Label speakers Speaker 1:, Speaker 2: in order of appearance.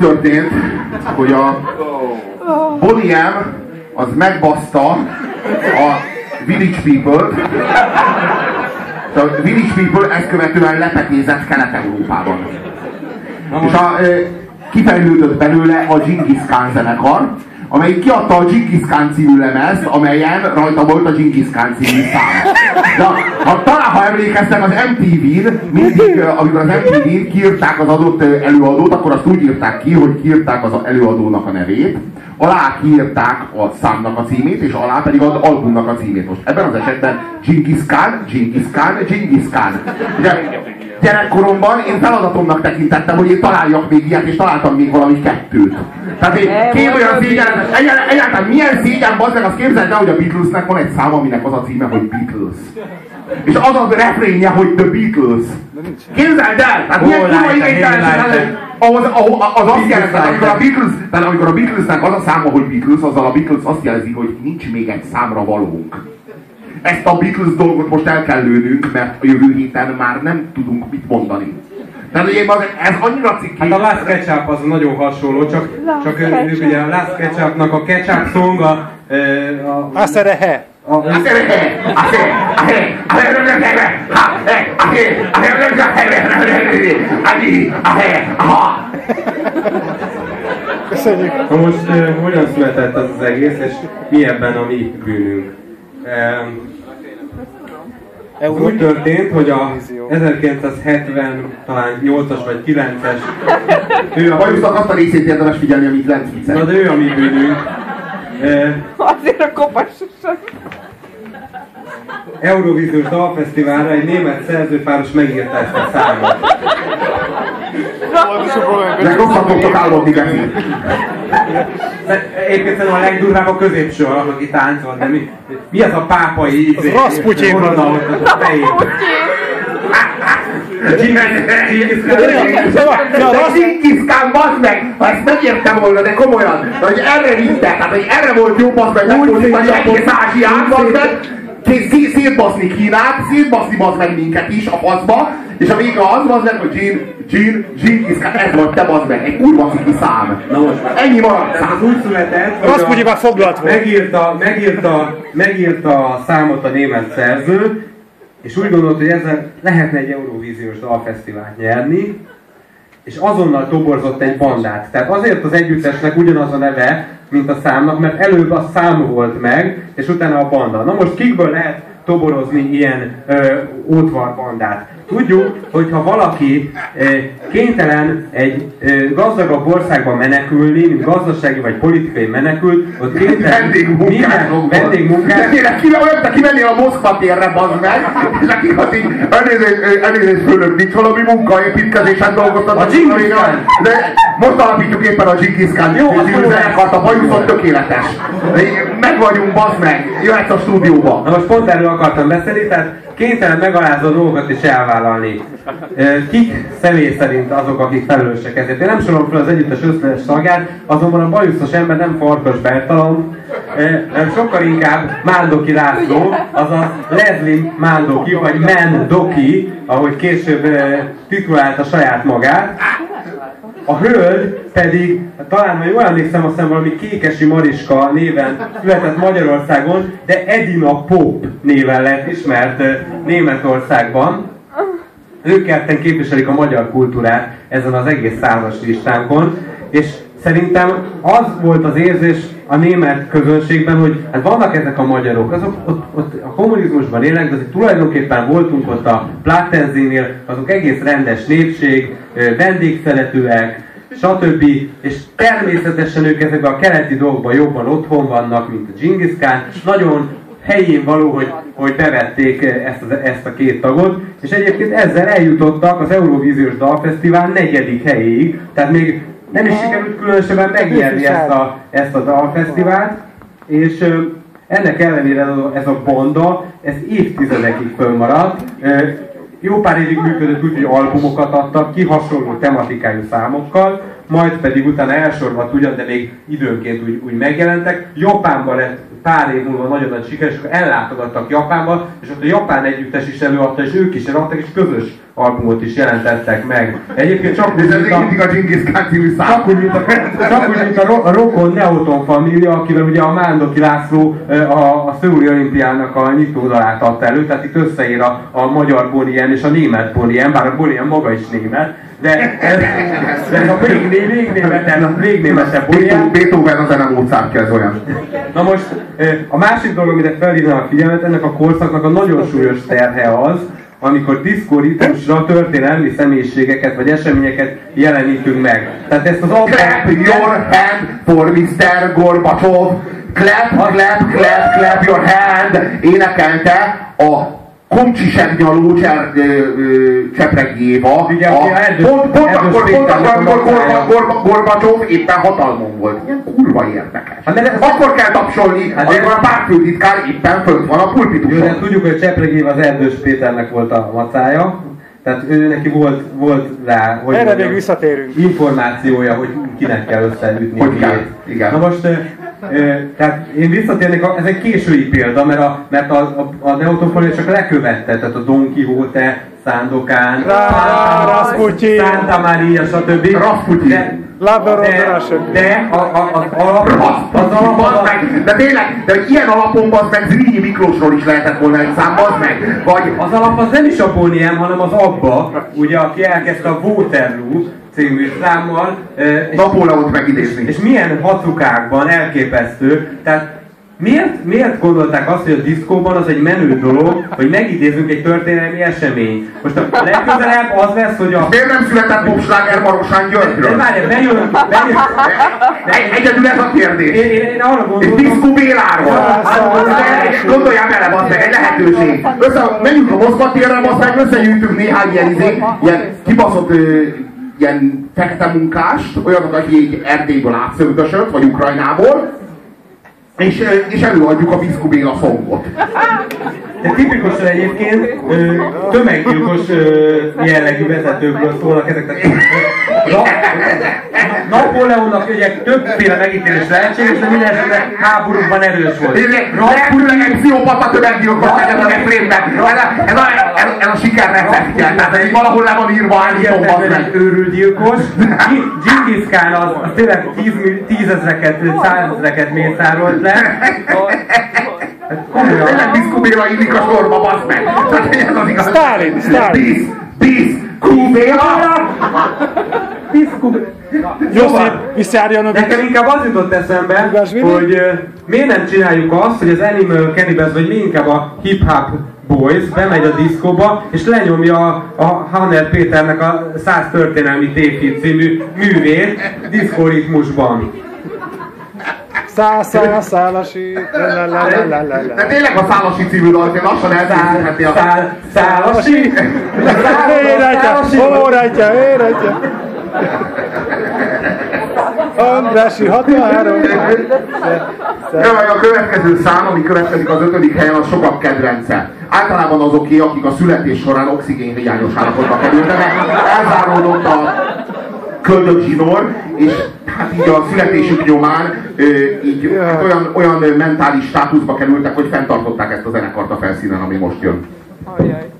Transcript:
Speaker 1: történt, hogy a Bonnie M az megbaszta a Village People-t, a Village People ezt követően lepetézett Kelet-Európában. És a, kifejlődött belőle a Genghis Khan zenekar, amelyik kiadta a Genghis Khan című lemezt, amelyen rajta volt a Genghis Khan című szám. De ha, talán ha emlékeztek, az MTV-n, mindig, amikor az MTV-n kiírták az adott előadót, akkor azt úgy írták ki, hogy kiírták az előadónak a nevét, alá kiírták a számnak a címét, és alá pedig az albumnak a címét. Most ebben az esetben Genghis Khan, Genghis Khan, Genghis Khan. Ugye, gyerekkoromban én feladatomnak tekintettem, hogy én találjak még ilyet, és találtam még valami kettőt. Tehát én két olyan szégyen, egyáltalán milyen szégyen, bazdmeg, azt képzeld el, hogy a Beatlesnek van egy szám, aminek az a címe, hogy Beatles. És az az refrénje, hogy The Beatles. Képzeld el! Tehát milyen kurva igénytelenség ahhoz, az azt jelenti, amikor a Beatles, tehát amikor a Beatlesnek az a száma, hogy Beatles, azzal a Beatles azt jelzi, hogy nincs még egy számra valónk. Ezt a Beatles dolgot most el kell lőnünk, mert a jövő héten már nem tudunk mit mondani. Tehát ugye ez annyira cikki.
Speaker 2: Hát a Last Ketchup az nagyon hasonló, csak, csak ugye a Last Ketchupnak a Ketchup song a...
Speaker 3: a Azt erehe.
Speaker 2: Köszönjük. Most uh, hogyan született az, az egész, és mi ebben a mi bűnünk? Um, úgy történt, hogy a 1970, talán 8-as vagy 9-es...
Speaker 1: Ő a bajusznak azt a részét érdemes figyelni, amit lent
Speaker 2: Na de ő a mi bűnünk.
Speaker 4: Azért a kopassosan.
Speaker 2: Eurovíziós Dalfesztiválra egy német szerzőpáros megírta ezt a számot.
Speaker 1: De rosszat fogtok álmodni neki.
Speaker 2: Egyébként a legdurvább a középső alak, aki táncol, de mi, mi az a pápai
Speaker 3: Az Rasputin.
Speaker 4: Rasputin.
Speaker 1: Csingiszkán, bazd meg! Ha ezt megértem volna, de komolyan, hogy erre vittek, tehát hogy erre volt jó, bazd meg, megfordítani egész Ázsiát, bazd meg, szétbaszni Kínát, szétbaszni bazd meg minket is a faszba, és a vége az bazd meg, hogy Jean, Jean, Jean Kiszkán, ez vagy te bazd meg, egy kurva ciki szám. Na most, ennyi maradt
Speaker 2: szám. Ez úgy született,
Speaker 3: hogy már foglalt volt.
Speaker 2: Megírta, megírta, megírta a számot a német szerző, és úgy gondolt, hogy ezzel lehetne egy Eurovíziós dalfesztivált nyerni, és azonnal toborzott egy bandát. Tehát azért az együttesnek ugyanaz a neve, mint a számnak, mert előbb a szám volt meg, és utána a banda. Na most kikből lehet toborozni ilyen ö, ótvar Tudjuk, hogy ha valaki ö, kénytelen egy ö, gazdagabb országba menekülni, mint gazdasági vagy politikai menekült, ott kénytelen
Speaker 1: minden vendégmunkás. Olyan, kimennél a Moszkva térre, bazd meg, és akik az így, elnézést főnök, nincs valami munkaépítkezésen dolgoztat.
Speaker 2: A Genghis
Speaker 1: De most alapítjuk éppen a Khan. Jó, zenekart, a bajuszot tökéletes. Meg vagyunk, bazd meg, jöhetsz a stúdióba.
Speaker 2: Na most pont erről akartam beszélni, tehát kénytelen megalázó dolgokat is elvállalni. Kik személy szerint azok, akik felelősek ezért? Én nem sorolom fel az együttes összes szagját, azonban a bajuszos ember nem Farkas Bertalan, hanem sokkal inkább Mándoki László, azaz Leslie Mándoki, vagy Mendoki, ahogy később titulálta saját magát. A hölgy pedig, talán majd jól emlékszem, aztán valami Kékesi Mariska néven született Magyarországon, de Edina Pop néven lett ismert Németországban. Ők ketten képviselik a magyar kultúrát ezen az egész százas listánkon, és szerintem az volt az érzés a német közönségben, hogy hát vannak ezek a magyarok, azok ott, ott a kommunizmusban élnek, de azért tulajdonképpen voltunk ott a Plattenzinél, azok egész rendes népség, vendégszeretőek, stb. És természetesen ők ezekben a keleti dolgokban jobban otthon vannak, mint a Genghis Khan. Nagyon helyén való, hogy, hogy bevették ezt, az, ezt a két tagot, és egyébként ezzel eljutottak az Eurovíziós Dalfesztivál negyedik helyéig, tehát még nem is sikerült különösebben megnyerni ezt a, ezt a dalfesztivált, és ennek ellenére ez a banda, ez évtizedekig fönnmaradt. Jó pár évig működött úgy, hogy albumokat adtak ki, hasonló tematikájú számokkal, majd pedig utána elsorvadt ugyan, de még időnként úgy, úgy megjelentek. Japánban lett pár év múlva nagyon nagy sikeres, és akkor ellátogattak Japánba, és ott a japán együttes is előadta, és ők is eladtak, és közös albumot is jelentettek meg. Egyébként csak úgy, mint a,
Speaker 1: a
Speaker 2: csak úgy, mint a, csak úgy, mint a, a rokon Neoton família, akivel ugye a Mándoki László a, a Szöuli olimpiának a nyitódalát adta elő, tehát itt összeír a, a magyar Bonien és a német Bonien, bár a Bonien maga is német, de ez, de ez a németebb Bonien.
Speaker 1: Beethoven a zene Mozartja, ez olyan.
Speaker 2: Na most a másik dolog, amire felhívnám a figyelmet, ennek a korszaknak a nagyon súlyos terhe az, amikor diszkoritmusra történelmi személyiségeket vagy eseményeket jelenítünk meg. Tehát ezt az
Speaker 1: Clap your hand for Mr. Gorbacsov. Clap, clap, clap, clap your hand. Énekelte a Komcsi Segnyaló Cser, Csepregi Éva.
Speaker 2: Ugye,
Speaker 1: a,
Speaker 2: Erdős-
Speaker 1: pont, pont,
Speaker 2: Erdős
Speaker 1: akkor, pont akkor, amikor
Speaker 2: a
Speaker 1: Gorba. Gorba, Gorbacsov éppen hatalmon volt. Ilyen kurva érdekes.
Speaker 2: Hát de-
Speaker 1: akkor kell tapsolni,
Speaker 2: Hát de-
Speaker 1: amikor a pártfőtitkár éppen fönt van a
Speaker 2: Jó,
Speaker 1: pulpituson.
Speaker 2: tudjuk, hogy Csepregév az Erdős Péternek volt a macája, tehát ő neki volt, volt rá, hogy
Speaker 3: Erre
Speaker 2: mondjam,
Speaker 3: még visszatérünk.
Speaker 2: információja, hogy kinek kell összeütni.
Speaker 1: Hogy kell, igen.
Speaker 2: Na most, tehát én visszatérnék, ez egy késői példa, mert a, mert a, a, a Neotofonia csak lekövette, tehát a Don Quixote, Szándokán,
Speaker 3: Rasputin.
Speaker 2: Santa Maria, stb.
Speaker 1: Rasputin.
Speaker 2: De,
Speaker 3: Labrador
Speaker 2: de, de a, a, az alap, az alap,
Speaker 1: meg! De tényleg, de ilyen alapon bazd meg Zrínyi Miklósról is lehetett volna egy szám, bazd meg! Vagy
Speaker 2: Az alap az nem is a Boniem, hanem az Abba, ugye, aki elkezdte a Waterloo című számmal, és,
Speaker 1: Napóleont megidézni.
Speaker 2: és milyen hacukákban elképesztő, tehát Miért, miért gondolták azt, hogy a diszkóban az egy menő dolog, hogy megidézünk egy történelmi eseményt? Most a legközelebb az lesz, hogy a...
Speaker 1: Miért nem született popsláger Marosán
Speaker 2: De
Speaker 1: Györgyről?
Speaker 2: várj, bejön, bejön,
Speaker 1: Egy- Egyedül ez a kérdés.
Speaker 2: én, én, én arra
Speaker 1: És
Speaker 2: gondoltam,
Speaker 1: Diszkó Béláról. Gondoljál bele, bazd meg, egy lehetőség. Össze, menjünk a Moszkva térre, meg, összegyűjtünk néhány ilyen, izé, ilyen kibaszott ilyen fekete munkást, olyanok, aki így Erdélyből átszövödösött, vagy Ukrajnából, és, és előadjuk a Diszkó Béla szongot.
Speaker 2: De tipikusan egyébként ö, tömeggyilkos ö, jellegű vezetőkről szólnak ezek. Na, Napóleonnak ugye többféle megítélés lehetséges, de minden esetre háborúkban erős volt.
Speaker 1: Egy pszichopata tömeggyilkos legyen a refrénben. Ez a, ez ez a, siker receptje. Tehát ez valahol le van írva, állítom,
Speaker 2: egy
Speaker 1: meg.
Speaker 2: őrült gyilkos. Genghis Khan az, az tényleg tíz, tízezreket, százezreket mészárolt le. Komolyan.
Speaker 1: Tényleg Diszkó Béla illik a sorba, bazd meg. Tehát ez az igaz.
Speaker 3: Stalin, Stalin.
Speaker 1: Disz, Diszkó Béla.
Speaker 3: Josip Vissarionovic.
Speaker 2: Nekem inkább az jutott eszembe,
Speaker 3: Igaz, Vili?
Speaker 2: hogy ö, miért nem csináljuk azt, hogy az Animal Cannibals, vagy mi inkább a Hip Hop Boys bemegy a diszkóba, és lenyomja a, a Hanner Péternek a 100 történelmi tévhit című művét diszkoritmusban.
Speaker 3: Szá, szá, szálasi. La, la, la, la, la, la,
Speaker 1: De
Speaker 3: la.
Speaker 1: tényleg a Szálasi című dalt, én lassan elkészíthetné a...
Speaker 2: Szál, szálasi!
Speaker 3: Éretje, óratja, éretje. Andrási 63.
Speaker 1: Jaj, a következő szám, ami következik az ötödik helyen, a sokak kedvence. Általában azoké, akik a születés során oxigén hiányos állapotba kerültek, elzáródott a köldök zsinór, és hát így a születésük nyomán ö, így hát olyan, olyan mentális státuszba kerültek, hogy fenntartották ezt a zenekart a felszínen, ami most jön.
Speaker 4: Ajaj.